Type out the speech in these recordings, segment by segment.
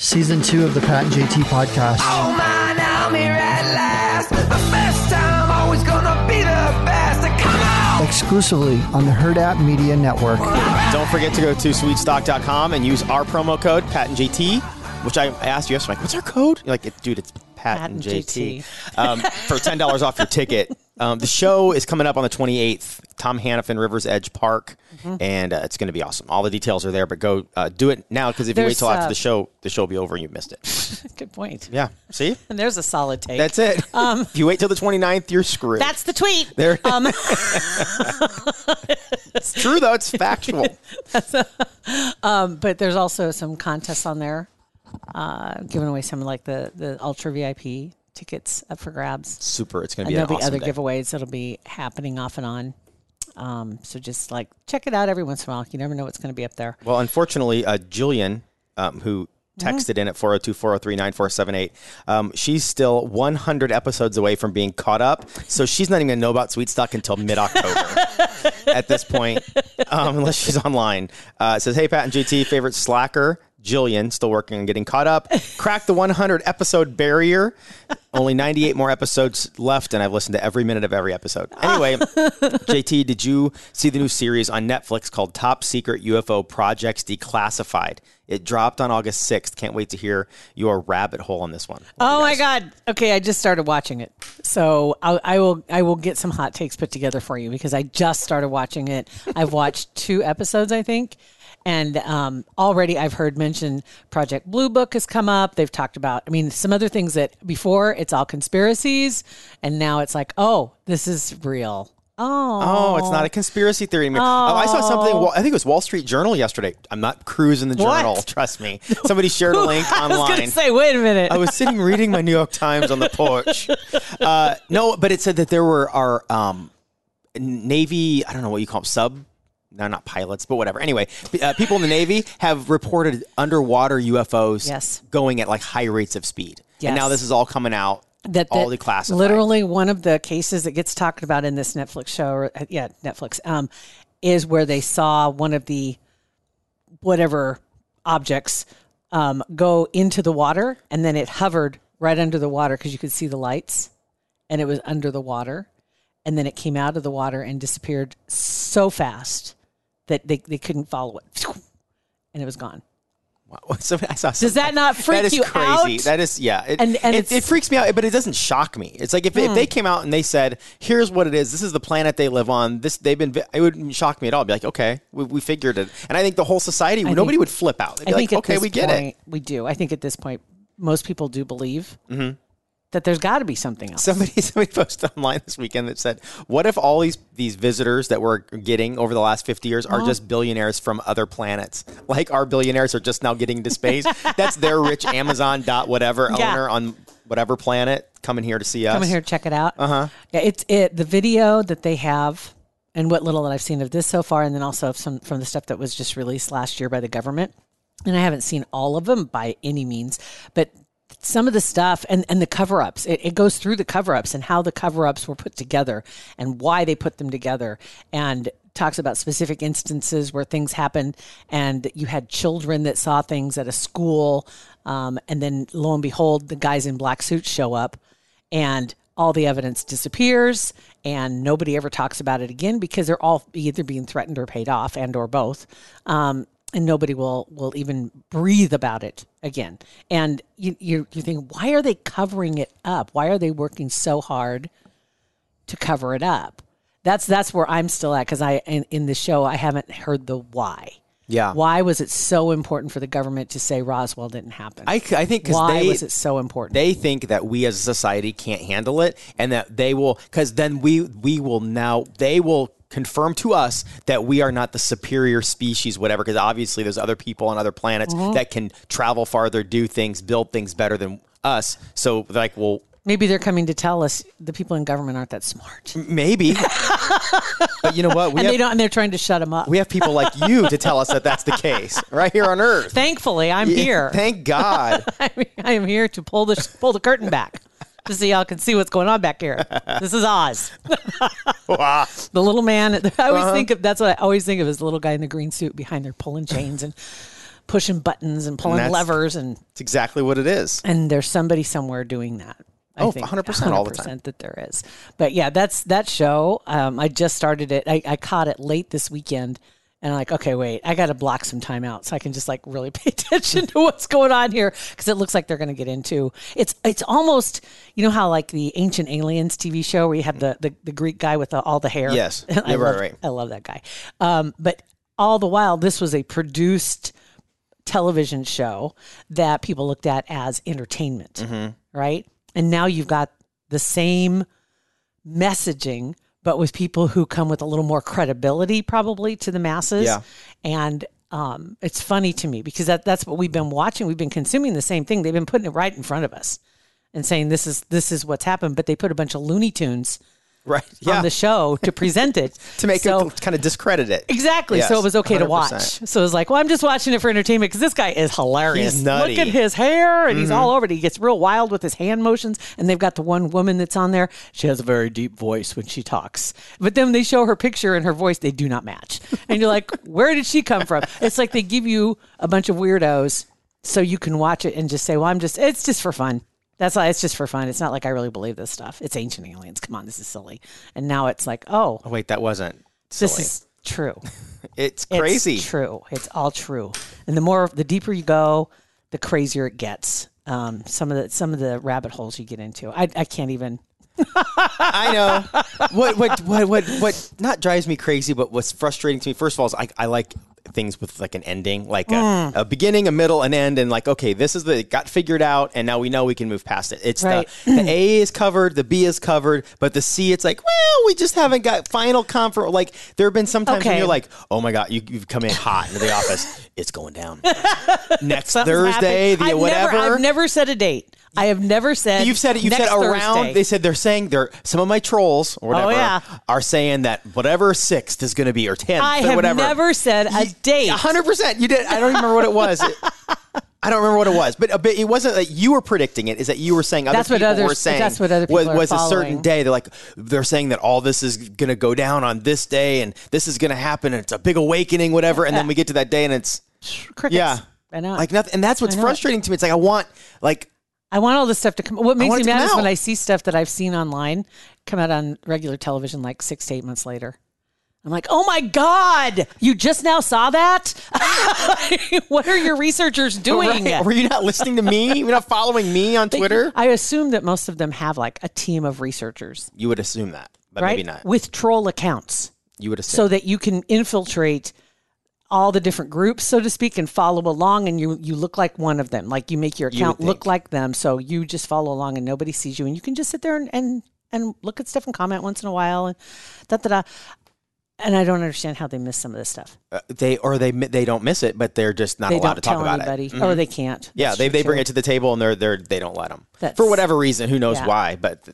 Season two of the Pat and JT podcast. Oh man, I'm here at last. The best time, always gonna be the best. Come on! Exclusively on the Hurrdat Media Network. Don't forget to go to sweetstock.com and use our promo code Pat and JT, which I asked you yesterday. Like, what's our code? You're like, dude, it's Pat, Pat and JT, um, for ten dollars off your ticket. Um, the show is coming up on the 28th. Tom Hanafan, Rivers Edge Park, Mm-hmm. and uh, it's going to be awesome. All the details are there, but go uh, do it now because if you wait There's, till after uh, the show, the show will be over and you missed it. Good point. Yeah, see, And there's a solid take. that's it. if you wait till the 29th, you're screwed. Um, That's the tweet. there. Um, it's true though; it's factual. but there's also some contests on there, uh, giving away some like the the ultra VIP tickets up for grabs. Super. It's going to And be an there'll be awesome other day. giveaways that'll be happening off and on. Um, so just like check it out every once in a while. You never know what's going to be up there. Well, unfortunately, uh, Jillian, um, who Mm-hmm. texted in at 402 403 9478, um, she's still 100 episodes away from being caught up. So she's not even going to know about Sweet Stock until mid October at this point, um, unless she's online. Uh, says, Hey, Pat and JT, favorite slacker. Jillian, still working on getting caught up. Cracked the 100 episode barrier. Only 98 more episodes left, and I've listened to every minute of every episode. Anyway, JT, did you see the new series on Netflix called Top Secret UFO Projects Declassified? It dropped on August 6th. Can't wait to hear your rabbit hole on this one. Oh my God! Okay, I just started watching it, so I, I will I will get some hot takes put together for you because I just started watching it. I've watched two episodes, I think, and um, already I've heard mention Project Blue Book has come up. They've talked about, I mean, some other things that before it's all conspiracies, and now it's like, oh, this is real. Oh, Oh, it's not a conspiracy theory. anymore. Oh, I saw something. Well, I think it was Wall Street Journal yesterday. I'm not cruising the What? journal. Trust me. Somebody shared a link I was online. gonna say, wait a minute. I was sitting reading my New York Times on the porch. Uh, no, but it said that there were our um, Navy. I don't know what you call them, sub. No, not pilots, but whatever. Anyway, uh, people in the Navy have reported underwater UFOs Yes. going at like high rates of speed. And now this is all coming out, that, all that declassified. Literally, one of the cases that gets talked about in this Netflix show, or, uh, yeah, Netflix, um, is where they saw one of the whatever objects um, go into the water, and then it hovered right under the water because you could see the lights, and it was under the water, and then it came out of the water and disappeared so fast that they, they couldn't follow it, and it was gone. Wow. So I saw Does that not freak that you crazy. out? That is crazy. That is, yeah. It, And- and it, Hmm. it freaks me out, but it doesn't shock me. It's like if, if they came out and they said, "Here's what it is. This is the planet they live on. This they've been." It wouldn't shock me at all. I'd be like, "Okay, we, we figured it." And I think the whole society, think- nobody would flip out. They'd be I like, think "Okay, we get point, it." We do. I think at this point, most people do believe that there's got to be something else. Somebody somebody posted online this weekend that said, "What if all these these visitors that we're getting over the last 50 years Uh-huh. are just billionaires from other planets? Like our billionaires are just now getting into space. That's their rich Amazon dot whatever Yeah. owner on whatever planet coming here to see us. Coming here to check it out. Uh huh. Yeah, it's it. The video that they have, and what little that I've seen of this so far, and then also some from the stuff that was just released last year by the government. And I haven't seen all of them by any means, but some of the stuff and, and the cover ups, it, it goes through the cover ups and how the cover ups were put together and why they put them together. And talks about specific instances where things happened and you had children that saw things at a school. Um, and then lo and behold, the guys in black suits show up and all the evidence disappears and nobody ever talks about it again because they're all either being threatened or paid off and or both um, and nobody will will even breathe about it again. And you you you think why are they covering it up? Why are they working so hard to cover it up? That's that's where i'm still at because i in, in the show i haven't heard the why. Yeah. why was it so important for the government to say roswell didn't happen? I, I think because why they was it so important? they think that we as a society can't handle it, and that they will because then we we will now they will confirm to us that we are not the superior species, whatever. Because obviously, there's other people on other planets Mm-hmm. that can travel farther, do things, build things better than us. So, like, well, Maybe they're coming to tell us the people in government aren't that smart, maybe. but you know what? We they have, don't, and they're trying to shut them up. we have people like you to tell us that that's the case right here on Earth. Thankfully, I'm here. Thank God. I, mean, I am here to pull the pull the curtain back to so y'all can see what's going on back here. This is Oz, wow. the little man. I always Uh-huh. think of that's what I always think of as the little guy in the green suit behind there pulling chains and pushing buttons and pulling that's- levers and It's exactly what it is. and there's somebody somewhere doing that. I Oh, think 100% all the time. that there is. But yeah, that's that show. Um, I just started it. I, I caught it late this weekend, and I'm like, okay, wait, I got to block some time out so I can just like really pay attention to what's going on here because it looks like they're going to get into. It's it's almost you know how like the Ancient Aliens TV show where you have the the, the Greek guy with the, all the hair. Yes. I right, love, right. I love that guy. Um, but all the while, this was a produced television show that people looked at as entertainment, Mm-hmm. right? And now you've got the same messaging, but with people who come with a little more credibility, probably to the masses. Yeah. And um, it's funny to me because that, that's what we've been watching. We've been consuming the same thing. They've been putting it right in front of us and saying this is this is what's happened. But they put a bunch of Looney Tunes Right. Yeah. on the show to present it to make so, it kind of discredit it. Exactly. so it was okay to 100%. watch. So it was like, well, I'm just watching it for entertainment because this guy is hilarious. Mm-hmm. Look at his hair, and he's all over it. He gets real wild with his hand motions. And they've got the one woman that's on there. She has a very deep voice when she talks. But then they show her picture and her voice, they do not match. And you're like, where did she come from? It's like they give you a bunch of weirdos so you can watch it and just say, well, I'm just, it's just for fun. That's why it's just for fun. It's not like I really believe this stuff. It's ancient aliens. Come on, this is silly. And now it's like, oh, Oh, wait, that wasn't. this is true. It's crazy. It's true. It's all true. And the more, the deeper you go, the crazier it gets. Um, some of the some of the rabbit holes you get into, I, I can't even. I know. what what what what what not drives me crazy, but what's frustrating to me. First of all, is I, I like things with like an ending, like a, hmm. a beginning, a middle, an end, and like okay, this is the it got figured out, and now we know we can move past it. It's Right. the the A is covered, the B is covered, but the C, it's like well, we just haven't got final comfort. Like there have been some times when you're like, oh my god, you, you've come in hot into the office, it's going down next Thursday, happening. the I've whatever. Never, I've never said a date. I have never said. You've said it. You've said around. Thursday. They said they're saying they're some of my trolls or oh, whatever Oh, yeah. are saying that whatever sixth is going to be or tenth I or have whatever. never said a date. hundred percent. You did. I don't even remember what it was. It- I don't remember what it was, but, uh, but it wasn't that you were predicting it. Is that you were saying other That's what others- were saying? that's what other people was, was a certain day. They're like they're saying that all this is going to go down on this day, and this is going to happen, and it's a big awakening, whatever. And then we get to that day, and it's Crickets. yeah, I know. like nothing. And that's what's frustrating to me. It's like I want like I want all this stuff to come. What makes me mad is when. I see stuff that I've seen online come out on regular television like six to eight months later. I'm like, oh my God, you just now saw that? what are your researchers doing? Right. Were you not listening to me? You're not following me on Twitter? I assume that most of them have like a team of researchers, You would assume that, but right? maybe not. With troll accounts You would assume. so that you can infiltrate all the different groups, so to speak, and follow along and you you look like one of them. Like you make your You account look like them. So you just follow along and nobody sees you and you can just sit there and, and, and look at stuff and comment once in a while and da da da. And I don't understand how they miss some of this stuff. Uh, they or they they don't miss it, but they're just not they allowed to talk about anybody, it. Mhm. or they can't. yeah, That's they, true, they bring too. it to the table and they're they're they don't let them That's- for whatever reason. Who knows Yeah. why? But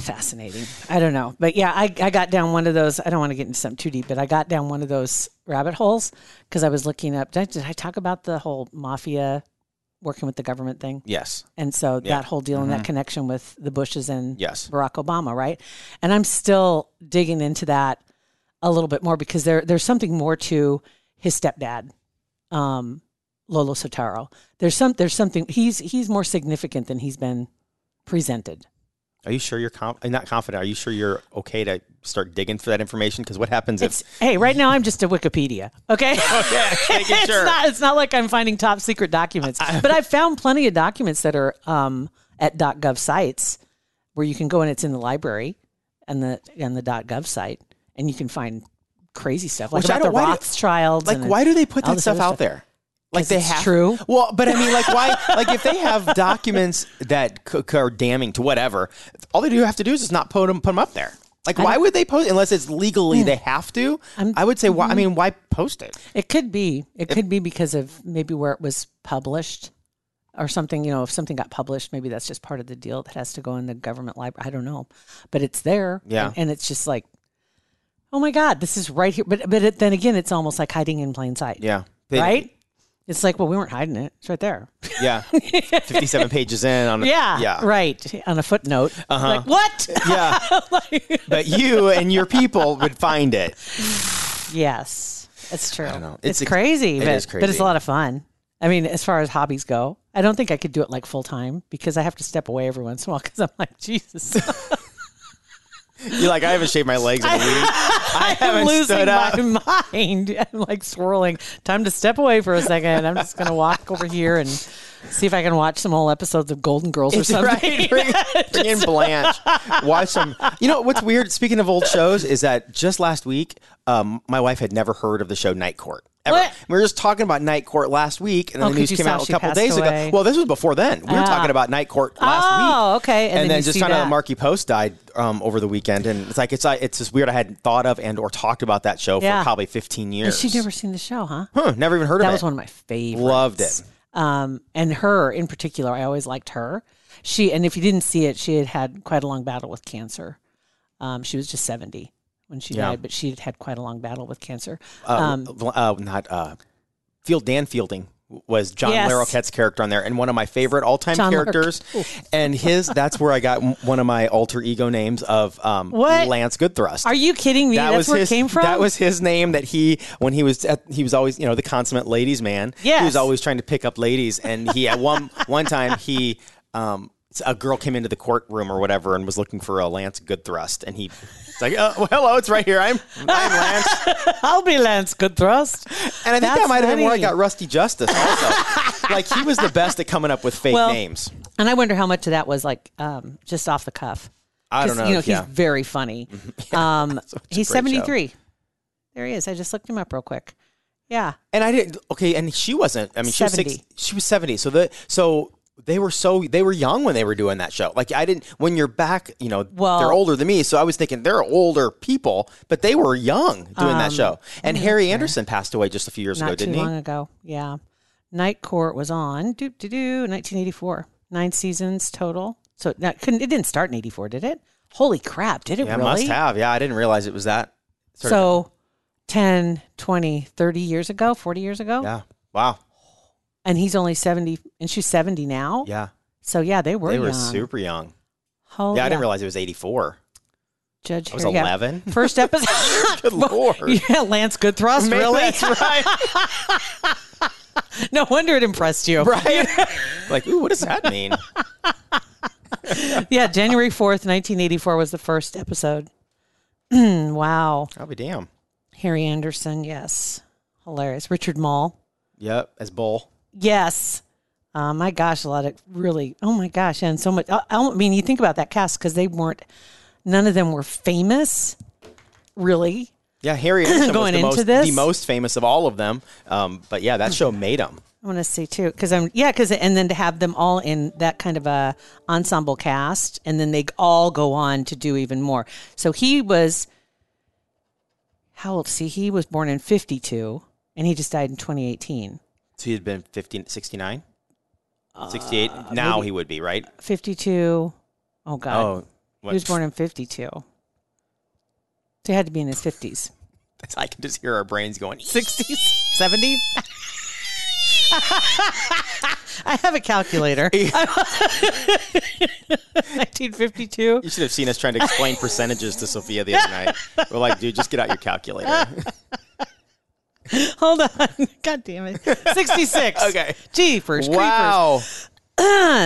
Fascinating. I don't know. But yeah, I, I got down one of those. I don't want to get into something too deep, but I got down one of those rabbit holes because I was looking up. Did I, did I talk about the whole mafia working with the government thing? yes, And so Yeah. Mm-hmm. that whole deal and that connection with the Bushes and Yes. Barack Obama, right? And I'm still digging into that a little bit more because there there's something more to his stepdad, um, Lolo Soetoro. There's some there's something he's he's more significant than he's been presented. Are you sure you're uh, not confident? Are you sure you're okay to start digging for that information? Because what happens It's if hey, right now I'm just a Wikipedia. Okay. okay, it's sure. not it's not like I'm finding top secret documents. but I've found plenty of documents that are um, at .gov sites where you can go and it's in the library and the and the .gov site and you can find crazy stuff like Which about the don't- why do- Rothschilds. like why do they put that stuff other out there? Like they have true. Well, but I mean, like why? like if they have documents that c- c- are damning to whatever, all they do have to do is just not put them put them up there. Like, why would they post unless it's legally hmm. they have to? I would say, why? I mm-hmm. mean, why post it? It could be. It could be because of maybe where it was published or something. You know, if something got published, maybe that's just part of the deal that has to go in the government library. I don't know, but it's there. Yeah. and, and it's just like, oh my god, this is right here. But but it, then again, it's almost like hiding in plain sight. Yeah. They- right. It's like, well, we weren't hiding it. It's right there. Yeah. Fifty-seven pages in on. A, Yeah. Yeah. Right. On a footnote. Uh-huh. Like, what? Yeah. but you and your people would find it. yes. It's true. It's, It's crazy, it but, is but it's a lot of fun. I mean, as far as hobbies go, I don't think I could do it like full time because I have to step away every once in a while because I'm like, Jesus, You're like, I haven't shaved my legs in a week. I I'm haven't losing stood up. my mind. I'm like swirling. Time to step away for a second. I'm just going to walk over here and see if I can watch some old episodes of Golden Girls or something. right. Bring, bring in Blanche. Watch some. You know what's weird? Speaking of old shows, is that just last week, um, my wife had never heard of the show Night Court. Ever. We were just talking about Night Court last week, and then Oh, the news came out a couple days away. ago. Well, this was before then. We were Ah. talking about Night Court last Oh, week. Oh, okay. And And, then then, just see found out that. that Markie Post died um, over the weekend, and it's like it's like, it's just weird. I hadn't thought of and or talked about that show Yeah. for probably fifteen And years. she'd never seen the show, huh? Huh, never even heard That of was one of my favorites. Loved it. Um, and her in particular, I always liked her. She and if you didn't see it, she had had quite a long battle with cancer. Um, she was just seventy when she Yeah. died, but she had had quite a long battle with cancer. uh, Um, uh, not uh, Field Dan Fielding was John Yes. Larroquette's character on there, and one of my favorite all-time John characters. And his that's where I got one of my alter ego names of um, What? Lance Goodthrust. Are you kidding me? that That's was where his, it came from. That was his name that he when he was at, he was always you know the consummate ladies man. Yeah, he was always trying to pick up ladies, and he at one one time he um, a girl came into the courtroom or whatever and was looking for a Lance Goodthrust, and he. It's like, oh, well, hello, it's right here. I'm, I'm Lance. I'll be Lance Goodthrust. And I think That's that might have been where I got Rusty Justice also. like he was the best at coming up with fake Well, names. And I wonder how much of that was like um, just off the cuff. I don't 'Cause, know. You know, yeah. he's very funny. um, a he's great seventy three. There he is. I just looked him up real quick. Yeah. and I didn't okay, and she wasn't I mean she was 70. six, she was 70. So the so they were so they were young when they were doing that show. Like I didn't when you're back, you know, Well- they're older than me, so I was thinking they're older people, but they were young doing that show. And Harry Anderson passed away just a few years Um, Not ago, didn't he? long ago. Yeah. Night Court was on doo doo doo 1984. Nine seasons total. So that couldn't it didn't start in 84, did it? Holy crap, did it Yeah, really? must have. Yeah, I didn't realize it was that. sort of- So 10, 20, 30 years ago, 40 years ago. yeah. Wow. And he's only 70 and she's 70 now. Yeah. So yeah, they were They were young. super young. Oh, yeah, I didn't realize it was 84. Judge I was Harry- yeah. 11. First episode. Good lord. yeah, Lance Goodthrust, Maybe really? That's right. no wonder it impressed you. right? like, ooh, what does that mean? Yeah, January 4th, 1984 was the first episode. wow. I'll be damn. Harry Anderson, yes. Hilarious. Richard Moll. Yep, as Bull. Yes. Uh, my gosh, a lot of really, oh my gosh, and so much. I, I mean, you think about that cast because they weren't, none of them were famous, really. Yeah, Harry Anderson Going was the into most, this? the most famous of all of them. Um, but yeah, that show made him. I want to see too, because I'm yeah, because and then to have them all in that kind of a ensemble cast, and then they all go on to do even more. So he was how old? See, he was born in '52, and he just died in 2018. So he had been 15, 69? 68? now he would be, right? 52. Oh God, Oh, he was born in '52. So he had to be in his 50s, I can just hear our brains going. 60s, 70? I have a calculator. 1952. You should have seen us trying to explain percentages to Sophia the other night. We're like, dude, just get out your calculator. Hold on. God damn it. 66. Okay. Gee, first wow.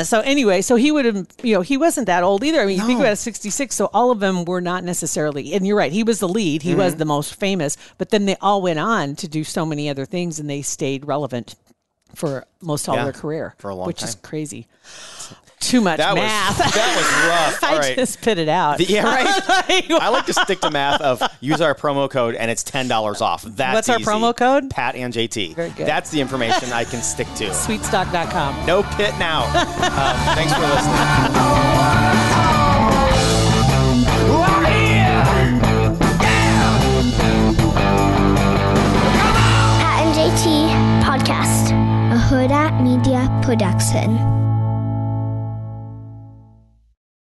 So anyway, so he would have, you know, he wasn't that old either. I mean, you think about it, 66. So all of them were not necessarily, and you're right. He was the lead. He Mm-hmm. was the most famous, but then they all went on to do so many other things and they stayed relevant for most all Yeah, their career. for a long Which is time. crazy too much that math. Was, that was rough. I right. just spit it out. The, yeah, right. like, I like to stick to math of use our promo code and it's ten dollars off. That's what's our promo code? Pat and JT. Very good. That's the information I can stick to. Sweetstock.com. No pit now. um, thanks for listening. Podcast, a Hurrdat Media Production.